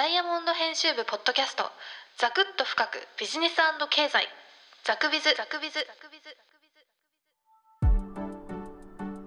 ダイヤモンド編集部ポッドキャストザクッと深くビジネス経済。ザクビズ。ザクビズ。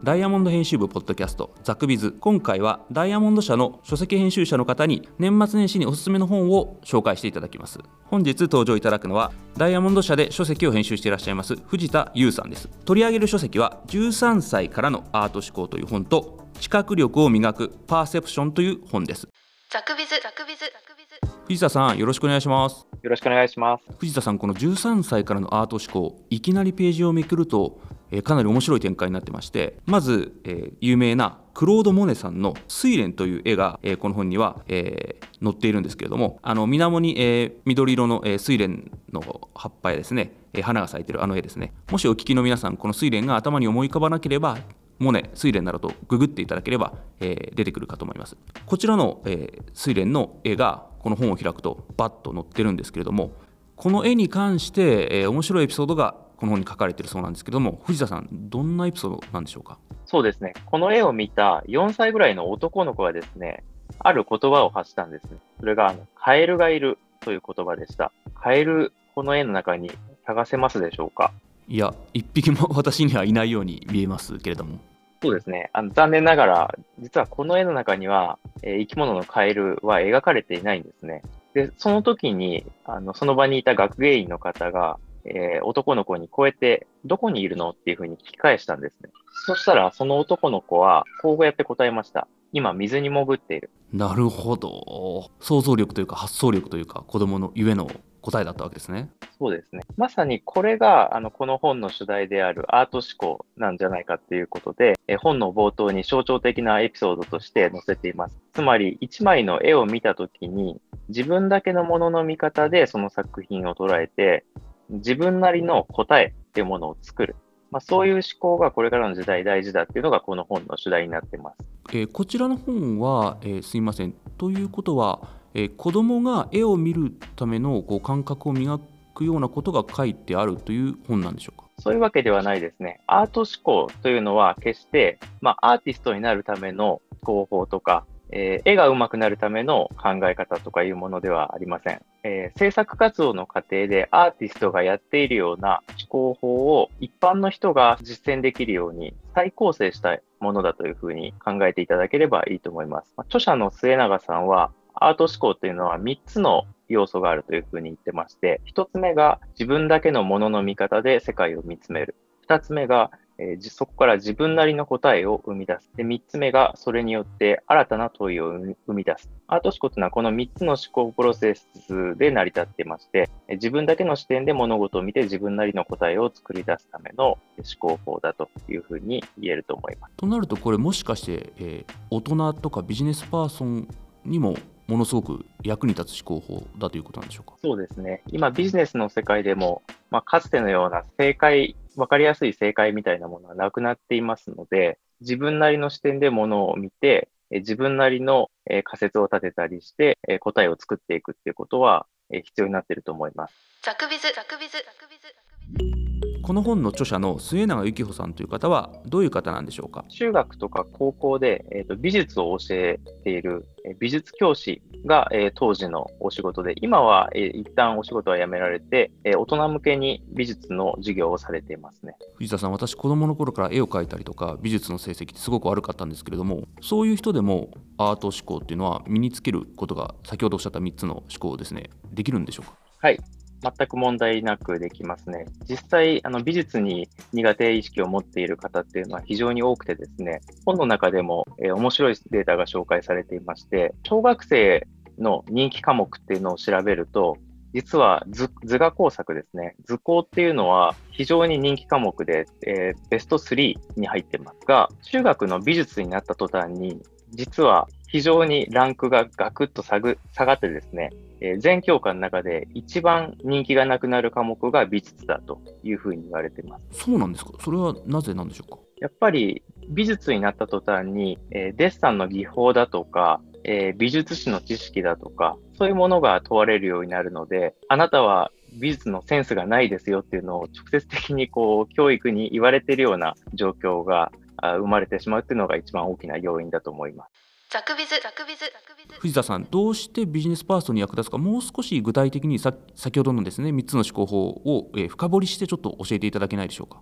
ダイヤモンド編集部ポッドキャストザクビズ。今回はダイヤモンド社の書籍編集者の方に年末年始におすすめの本を紹介していただきます。本日登場いただくのはダイヤモンド社で書籍を編集していらっしゃいます藤田優さんです。取り上げる書籍は13歳からのアート思考という本と知覚力を磨くパーセプションという本です。ザクビズザクビズ。ザクビズ藤田さんよろしくお願いします。よろしくお願いします。藤田さんこの13歳からのアート思考いきなりページをめくると、えーかなり面白い展開になってましてまず、えー有名なクロード・モネさんの「睡蓮」という絵が、えーこの本には、えー載っているんですけれどもあの水面に、えー緑色の、えー睡蓮の葉っぱやですね、えー花が咲いてるあの絵ですね。もしお聞きの皆さんこの睡蓮が頭に思い浮かばなければモネ、睡蓮などとググっていただければ、えー出てくるかと思います。こちらの、えー睡蓮の絵がこの本を開くとバッと載ってるんですけれどもこの絵に関して、えー面白いエピソードがこの本に書かれているそうなんですけども藤田さんどんなエピソードなんでしょうか？そうですね。この絵を見た4歳ぐらいの男の子がですね、ある言葉を発したんです。それが、あのカエルがいるという言葉でした。カエル、この絵の中に探せますでしょうか？いや一匹も私にはいないように見えますけれどもそうですね。あの残念ながら、実はこの絵の中には、えー生き物のカエルは描かれていないんですね。で、その時に、あの、その場にいた学芸員の方が、えー男の子にこうやって、どこにいるの？っていうふうに聞き返したんですね。そしたら、その男の子は、こうやって答えました。今、水に潜っている。なるほど想像力というか発想力というか子供のゆえの答えだったわけですねそうですね。まさにこれが、あの、この本の主題であるアート思考なんじゃないかっていうことで、え本の冒頭に象徴的なエピソードとして載せています。つまり、一枚の絵を見たときに、自分だけのものの見方でその作品を捉えて、自分なりの答えっていうものを作る。まあ、そういう思考がこれからの時代大事だっていうのがこの本の主題になっています。えーこちらの本は、えーすいませんということは、えー子供が絵を見るためのこう感覚を磨くようなことが書いてあるという本なんでしょうか？そういうわけではないですね。アート思考というのは決して、まあ、アーティストになるための方法とか、えー絵が上手くなるための考え方とかいうものではありません。えー制作活動の過程でアーティストがやっているような思考法を一般の人が実践できるように再構成したいものだというふうに考えていただければいいと思います。まあ著者の末永さんは、アート思考というのは3つの要素があるというふうに言ってまして、1つ目が自分だけのものの見方で世界を見つめる。2つ目が、えーそこから自分なりの答えを生み出す。で、3つ目がそれによって新たな問いを生み出す。アート思考というのはこの3つの思考プロセスで成り立ってまして、自分だけの視点で物事を見て自分なりの答えを作り出すための思考法だというふうに言えると思います。となるとこれもしかして、えー大人とかビジネスパーソンにもものすごく役に立つ思考法だということなんでしょうか？そうですね。今ビジネスの世界でも、まあ、かつてのような正解、わかりやすい正解みたいなものはなくなっていますので、自分なりの視点でものを見て、え自分なりのえー仮説を立てたりして、えー答えを作っていくっていうことはえー必要になっていると思います。ザクビズザクビズザクビズザクビズこの本の著者の末永幸穂さんという方はどういう方なんでしょうか？中学とか高校で、えーと美術を教えているえー美術教師が、えー当時のお仕事で、今は、えー一旦お仕事は辞められて、えー大人向けに美術の授業をされていますね。藤田さん私子供の頃から絵を描いたりとか美術の成績ってすごく悪かったんですけれどもそういう人でもアート思考っていうのは身につけることが先ほどおっしゃった3つの思考ですねできるんでしょうか？はい。全く問題なくできますね。実際、あの美術に苦手意識を持っている方っていうのは非常に多くてですね、本の中でも、えー面白いデータが紹介されていまして、小学生の人気科目っていうのを調べると、実は図画工作ですね。図工っていうのは非常に人気科目で、えーベスト3に入ってますが、中学の美術になった途端に、実は非常にランクがガクッと下がってですね、えー全教科の中で一番人気がなくなる科目が美術だというふうに言われています。そうなんですか？それはなぜなんでしょうか？やっぱり美術になった途端に、えーデッサンの技法だとか、えー美術史の知識だとか、そういうものが問われるようになるので、あなたは美術のセンスがないですよっていうのを直接的にこう教育に言われているような状況があ生まれてしまうっていうのが一番大きな要因だと思います。ザクビズ。ザクビズ。ザクビズ。藤田さんどうしてビジネスパーソンに役立つかもう少し具体的にさ先ほどのですね3つの思考法を、えー深掘りしてちょっと教えていただけないでしょうか？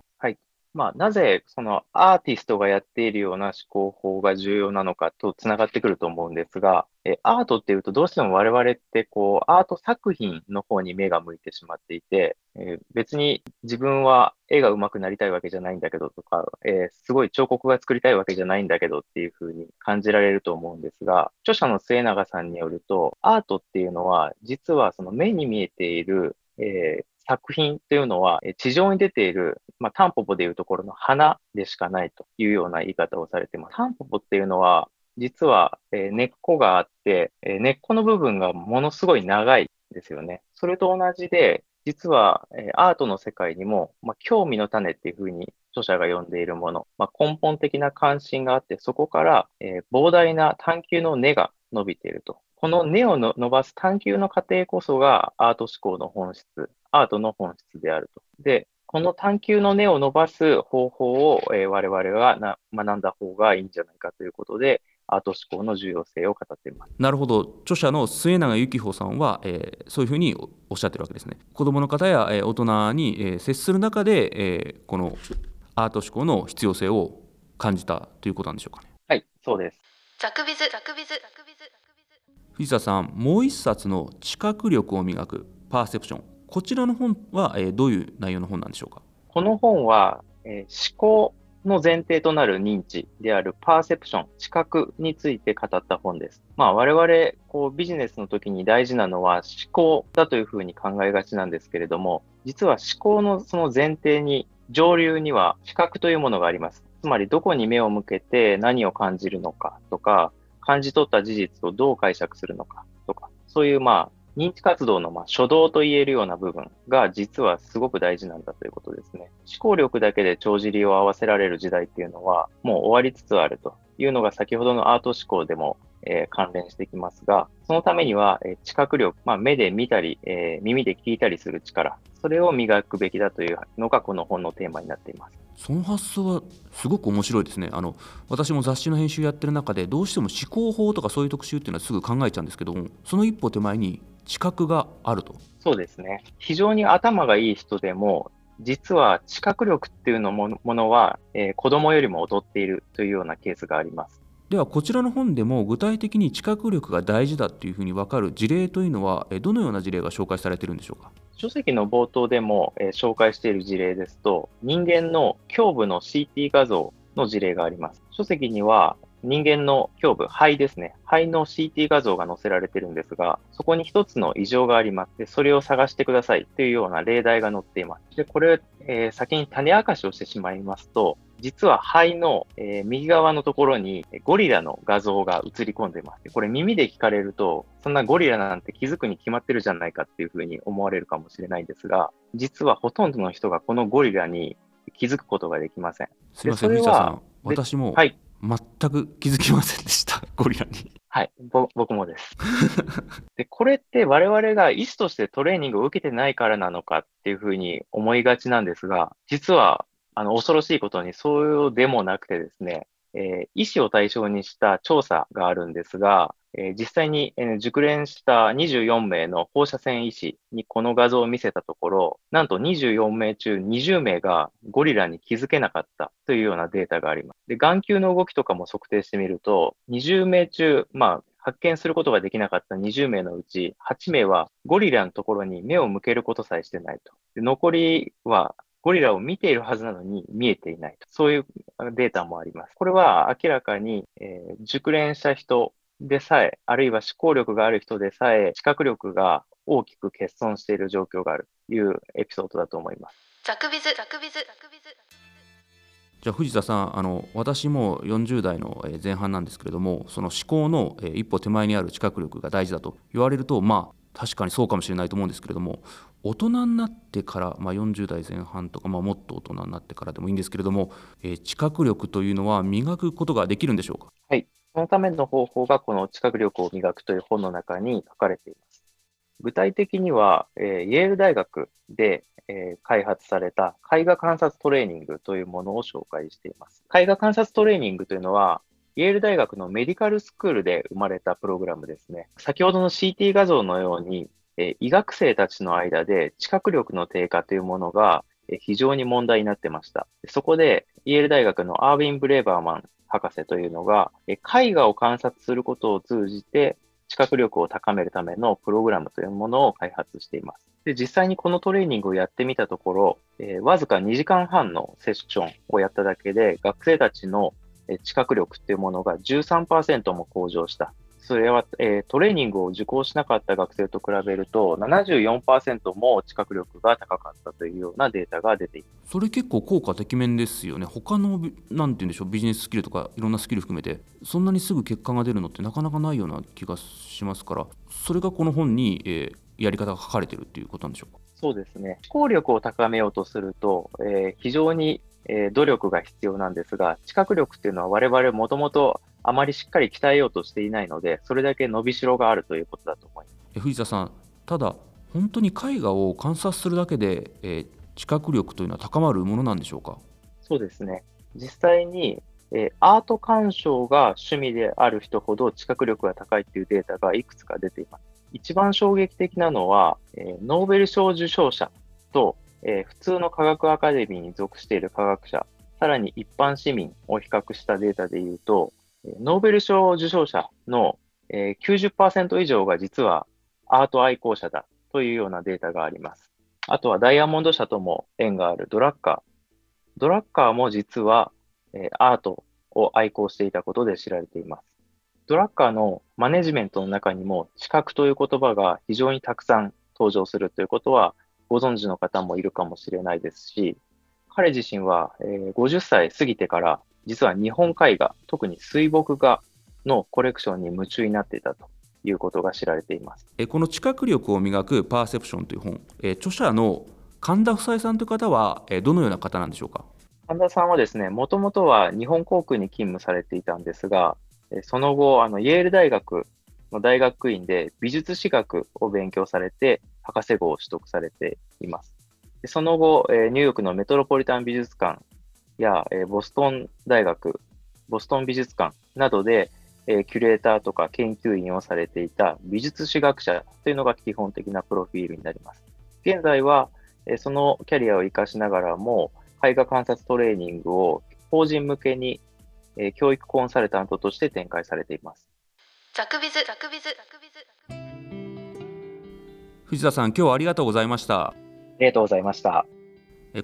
まあ、なぜそのアーティストがやっているような思考法が重要なのかとつながってくると思うんですが、えアートっていうとどうしても我々ってこうアート作品の方に目が向いてしまっていて、えー別に自分は絵が上手くなりたいわけじゃないんだけどとか、えーすごい彫刻が作りたいわけじゃないんだけどっていうふうに感じられると思うんですが、著者の末永さんによると、アートっていうのは実はその目に見えている、えー作品というのは、え地上に出ている、まあ、タンポポでいうところの花でしかないというような言い方をされています。タンポポっていうのは、実は、えー根っこがあって、えー根っこの部分がものすごい長いですよね。それと同じで、実は、えーアートの世界にも、まあ、興味の種っていうふうに著者が呼んでいるもの、まあ、根本的な関心があって、そこから、えー膨大な探求の根が伸びていると。この根をの伸ばす探求の過程こそがアート思考の本質、アートの本質であると。で、この探求の根を伸ばす方法を、えー我々がな学んだ方がいいんじゃないかということで、アート思考の重要性を語っています。なるほど。著者の末永幸穂さんは、えーそういうふうにおおっしゃってるわけですね。子どもの方や、えー大人に、えー接する中で、えーこのアート思考の必要性を感じたということなんでしょうかね。はい、そうです。ザクビズ。ザクビズ。ザクビズ。ザクビズ。藤田さんもう一冊の知覚力を磨くパーセプションこちらの本は、えーどういう内容の本なんでしょうか？この本は、えー思考の前提となる認知であるパーセプション、知覚について語った本です。まあ我々、こうビジネスの時に大事なのは思考だというふうに考えがちなんですけれども、実は思考のその前提に、上流には知覚というものがあります。つまりどこに目を向けて何を感じるのかとか、感じ取った事実をどう解釈するのかとか、そういうまあ認知活動のまあ初動と言えるような部分が実はすごく大事なんだということですね。思考力だけで帳尻を合わせられる時代っていうのはもう終わりつつあるというのが先ほどのアート思考でも、えー関連してきますが、そのためには、えー知覚力、まあ、目で見たり、えー耳で聞いたりする力、それを磨くべきだというのがこの本のテーマになっています。その発想はすごく面白いですねあの私も雑誌の編集やってる中でどうしても思考法とかそういう特集っていうのはすぐ考えちゃうんですけどもその一歩手前に知覚があるとそうですね。非常に頭がいい人でも、実は知覚力っていうのものは、えー子供よりも劣っているというようなケースがあります。ではこちらの本でも具体的に知覚力が大事だっていうふうに分かる事例というのはどのような事例が紹介されているんでしょうか書籍の冒頭でも、紹介している事例ですと、人間の胸部の CT 画像の事例があります。書籍には人間の胸部、肺ですね。肺の CT 画像が載せられてるんですが、そこに一つの異常があります。で、それを探してくださいというような例題が載っています。で、これ、えー先に種明かしをしてしまいますと、実は肺の、えー右側のところにえーゴリラの画像が映り込んでいます。でこれ耳で聞かれると、そんなゴリラなんて気づくに決まってるじゃないかっていうふうに思われるかもしれないんですが、実はほとんどの人がこのゴリラに気づくことができません。すみません藤田さん私もはい。全く気づきませんでした ゴリラにはい。ぼ僕もです。で、これって我々が医師としてトレーニングを受けてないからなのかっていうふうに思いがちなんですが、実は、あの、恐ろしいことにそうでもなくてですね、えー医師を対象にした調査があるんですが、え実際に、え熟練した24名の放射線医師にこの画像を見せたところ、なんと24名中20名がゴリラに気づけなかったというようなデータがあります。で、眼球の動きとかも測定してみると、20名中、まあ、発見することができなかった20名のうち8名はゴリラのところに目を向けることさえしてないと。で残りはゴリラを見ているはずなのに見えていないと。そういうデータもあります。これは明らかに、えー熟練した人でさえ、あるいは思考力がある人でさえ、知覚力が大きく欠損している状況があるというエピソードだと思います。ザクビズ。ザクビズ。ザクビズじゃあ藤田さんあの私も40代のえー前半なんですけれどもその思考のえー一歩手前にある知覚力が大事だと言われるとまあ確かにそうかもしれないと思うんですけれども大人になってから、まあ、40代前半とか、まあ、もっと大人になってからでもいいんですけれども、えー知覚力というのは磨くことができるんでしょうか？そのための方法がこの知覚力を磨くという本の中に書かれています。具体的には、えーイェール大学で、えー開発された絵画観察トレーニングというものを紹介しています。絵画観察トレーニングというのは、イェール大学のメディカルスクールで生まれたプログラムですね。先ほどの CT 画像のように、え医学生たちの間で知覚力の低下というものが非常に問題になってました。そこで、イェール大学のアーウィン・ブレーバーマン博士というのが、絵画を観察することを通じて、知覚力を高めるためのプログラムというものを開発しています。で、実際にこのトレーニングをやってみたところ、えー、わずか2時間半のセッションをやっただけで、学生たちの知覚力っていうものが13%も向上したそれは、えー、トレーニングを受講しなかった学生と比べると、74%も知覚力が高かったというようなデータが出ていますそれ結構効果てきめんですよね、他のなんて言うんでしょうビジネススキルとかいろんなスキル含めて、そんなにすぐ結果が出るのってなかなかないような気がしますから、それがこの本に、えー、やり方が書かれてるっていうことなんでしょうか？そうですね。思考力を高めようとすると、えー、非常にえー、努力が必要なんですが、知覚力っていうのは我々もともとあまりしっかり鍛えようとしていないので、それだけ伸びしろがあるということだと思います藤田さん、ただ、本当に絵画を観察するだけで、えー、知覚力というのは高まるものなんでしょうか？そうですね。実際に、えー、アート鑑賞が趣味である人ほど知覚力が高いというデータがいくつか出ています。一番衝撃的なのは、えー、ノーベル賞受賞者と、えー、普通の科学アカデミーに属している科学者、さらに一般市民を比較したデータでいうと、ノーベル賞受賞者の90%以上が実はアート愛好者だというようなデータがあります。あとはダイヤモンド社とも縁があるドラッカー。ドラッカーも実はアートを愛好していたことで知られています。ドラッカーのマネジメントの中にも知覚という言葉が非常にたくさん登場するということはご存知の方もいるかもしれないですし、彼自身は50歳過ぎてから実は日本絵画、特に水墨画のコレクションに夢中になっていたということが知られています。この知覚力を磨くパーセプションという本、著者の神田夫妻さんという方はどのような方なんでしょうか？神田さんはですね、もともとは日本航空に勤務されていたんですが、その後、あのイェール大学の大学院で美術史学を勉強されて、博士号を取得されています。その後、ニューヨークのメトロポリタン美術館や、えボストン大学、ボストン美術館などで、えキュレーターとか研究員をされていた美術史学者というのが基本的なプロフィールになります。現在は、えそのキャリアを活かしながらも、絵画観察トレーニングを法人向けに、え教育コンサルタントとして展開されています。ザクビズ、ザクビズ、ザクビズ。藤田さん、今日はありがとうございました。ありがとうございました。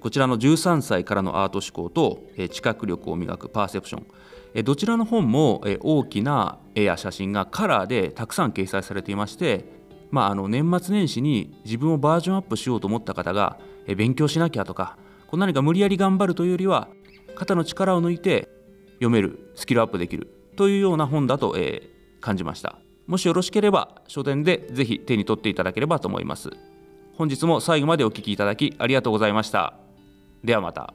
こちらの13歳からのアート思考と知覚力を磨くパーセプション。どちらの本も大きな絵や写真がカラーでたくさん掲載されていまして、まあ、あの年末年始に自分をバージョンアップしようと思った方が勉強しなきゃとかこう何か無理やり頑張るというよりは肩の力を抜いて読めるスキルアップできるというような本だと、感じました。もしよろしければ書店でぜひ手に取っていただければと思います。本日も最後までお聴きいただきありがとうございました。ではまた。